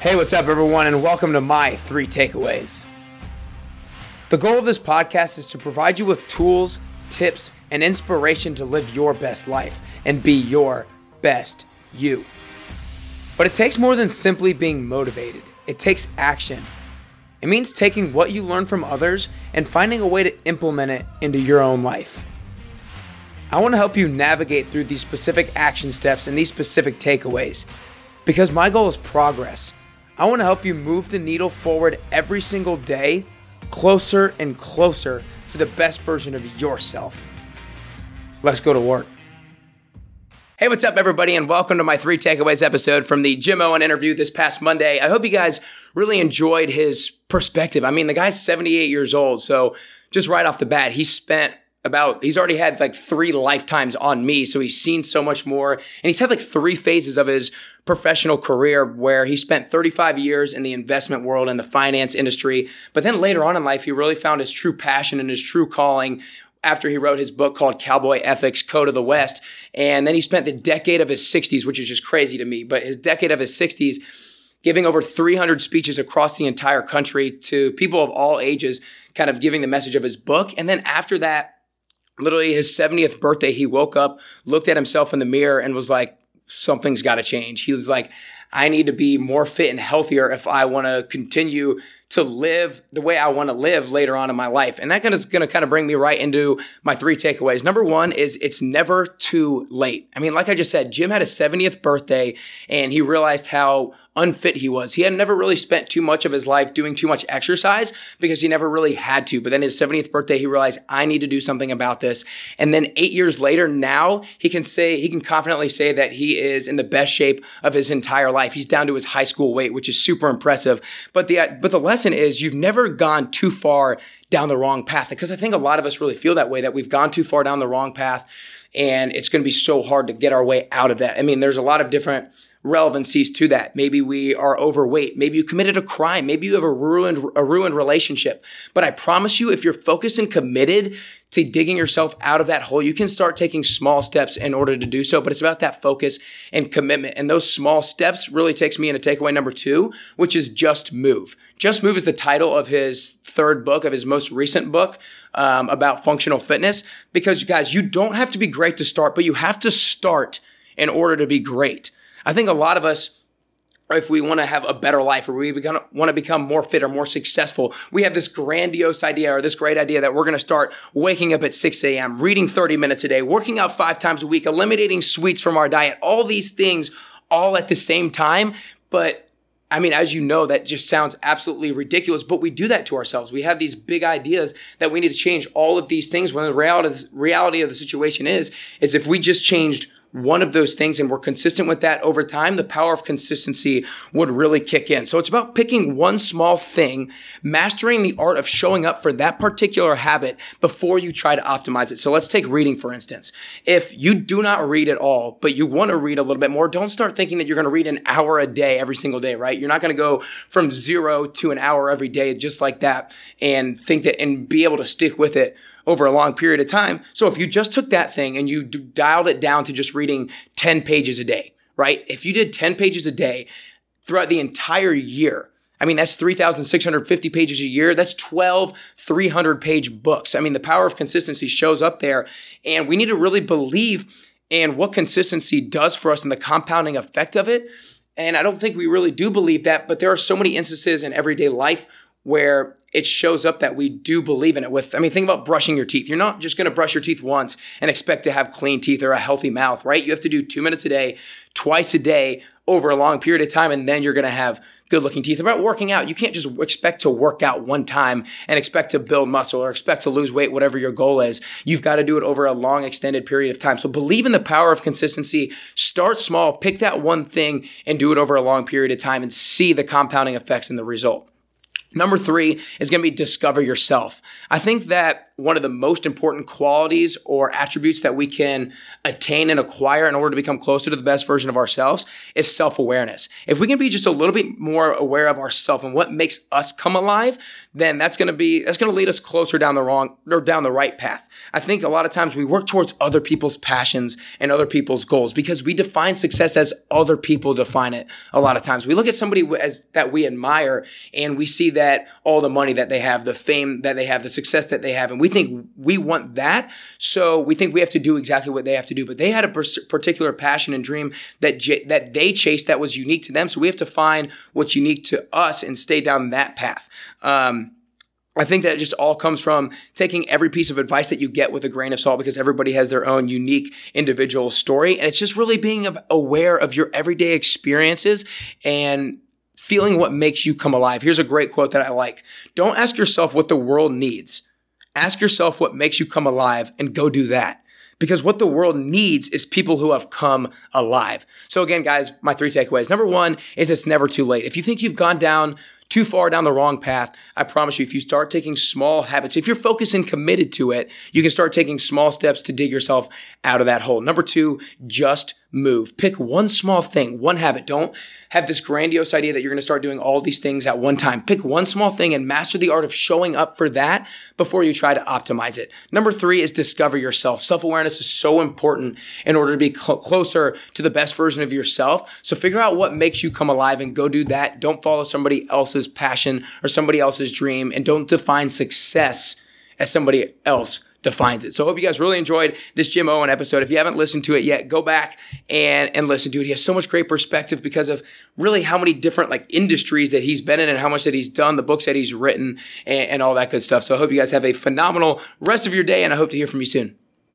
Hey, what's up, everyone, and welcome to my three takeaways. The goal of this podcast is to provide you with tools, tips, and inspiration to live your best life and be your best you. But it takes more than simply being motivated, it takes action. It means taking what you learn from others and finding a way to implement it into your own life. I want to help you navigate through these specific action steps and these specific takeaways because my goal is progress I want to help you move the needle forward every single day, closer and closer to the best version of yourself. Let's go to work. Hey, what's up, everybody, and welcome to my three takeaways episode from the Jim Owen interview this past Monday. I hope you guys really enjoyed his perspective. I mean, the guy's 78 years old, so just right off the bat, he spent about he's already had like three lifetimes on me so he's seen so much more. And he's had like three phases of his professional career where he spent 35 years in the investment world and the finance industry. But then later on in life he really found his true passion and his true calling after he wrote his book called Cowboy Ethics Code of the West. And then he spent the decade of his 60s which is just crazy to me but his decade of his 60s giving over 300 speeches across the entire country to people of all ages kind of giving the message of his book. And then after that literally his 70th birthday, he woke up, looked at himself in the mirror, and was like, something's got to change. He was like, I need to be more fit and healthier if I want to continue to live the way I want to live later on in my life. And that is going to kind of bring me right into my three takeaways. Number one is it's never too late. I mean, like I just said, Jim had a 70th birthday and he realized how unfit he was. He had never really spent too much of his life doing too much exercise because he never really had to. But then his 70th birthday, he realized I need to do something about this. And then eight years later, now he can say, he can confidently say that he is in the best shape of his entire life. He's down to his high school weight, which is super impressive. But the, but the lesson is you've never gone too far down the wrong path because I think a lot of us really feel that way, that we've gone too far down the wrong path and it's going to be so hard to get our way out of that. I mean, there's a lot of different relevancies to that. Maybe we are overweight. Maybe you committed a crime. Maybe you have a ruined, a ruined relationship. But I promise you, if you're focused and committed to digging yourself out of that hole, you can start taking small steps in order to do so. But it's about that focus and commitment. And those small steps really takes me into takeaway number two, which is just move. Just Move is the title of his third book, of his most recent book um, about functional fitness. Because, guys, you don't have to be great to start, but you have to start in order to be great. I think a lot of us, if we want to have a better life or we become, want to become more fit or more successful, we have this grandiose idea or this great idea that we're going to start waking up at 6 a.m., reading 30 minutes a day, working out five times a week, eliminating sweets from our diet, all these things all at the same time. But I mean, as you know, that just sounds absolutely ridiculous, but we do that to ourselves. We have these big ideas that we need to change all of these things when the reality, reality of the situation is, is if we just changed one of those things and we're consistent with that over time, the power of consistency would really kick in. So it's about picking one small thing, mastering the art of showing up for that particular habit before you try to optimize it. So let's take reading, for instance. If you do not read at all, but you want to read a little bit more, don't start thinking that you're going to read an hour a day every single day, right? You're not going to go from zero to an hour every day just like that and think that and be able to stick with it over a long period of time. So if you just took that thing and you d- dialed it down to just reading 10 pages a day, right? If you did 10 pages a day throughout the entire year, I mean, that's 3,650 pages a year. That's 12 300 page books. I mean, the power of consistency shows up there. And we need to really believe in what consistency does for us and the compounding effect of it. And I don't think we really do believe that, but there are so many instances in everyday life where it shows up that we do believe in it with i mean think about brushing your teeth. You're not just going to brush your teeth once and expect to have clean teeth or a healthy mouth right? You have to do two minutes a day twice a day over a long period of time and then you're going to have good looking teeth about working out. You can't just expect to work out one time and expect to build muscle or expect to lose weight whatever your goal is. You've got to do it over a long extended period of time. So believe in the power of consistency. Start small pick that one thing and do it over a long period of time and see the compounding effects and the result Number three is going to be discover yourself. I think that one of the most important qualities or attributes that we can attain and acquire in order to become closer to the best version of ourselves is self awareness. If we can be just a little bit more aware of ourselves and what makes us come alive, then that's going to be, that's going to lead us closer down the wrong or down the right path. I think a lot of times we work towards other people's passions and other people's goals because we define success as other people define it. A lot of times we look at somebody as, that we admire and we see that all the money that they have, the fame that they have, the success that they have, and we think we want that. So we think we have to do exactly what they have to do. But they had a particular passion and dream that j- that they chased that was unique to them. So we have to find what's unique to us and stay down that path. Um, I think that just all comes from taking every piece of advice that you get with a grain of salt because everybody has their own unique individual story. And it's just really being aware of your everyday experiences and feeling what makes you come alive. Here's a great quote that I like Don't ask yourself what the world needs. Ask yourself what makes you come alive and go do that. Because what the world needs is people who have come alive. So again, guys, my three takeaways. Number one is it's never too late. If you think you've gone down too far down the wrong path, I promise you, if you start taking small habits, if you're focused and committed to it, you can start taking small steps to dig yourself out of that hole. Number two, just move. Pick one small thing, one habit. Don't have this grandiose idea that you're going to start doing all these things at one time. Pick one small thing and master the art of showing up for that before you try to optimize it. Number three is discover yourself. Self awareness is so important in order to be cl- closer to the best version of yourself. So figure out what makes you come alive and go do that. Don't follow somebody else's passion or somebody else's dream and don't define success as somebody else defines it. So I hope you guys really enjoyed this Jim Owen episode. If you haven't listened to it yet, go back and, and listen to it. He has so much great perspective because of really how many different like industries that he's been in and how much that he's done, the books that he's written and, and all that good stuff. So I hope you guys have a phenomenal rest of your day and I hope to hear from you soon.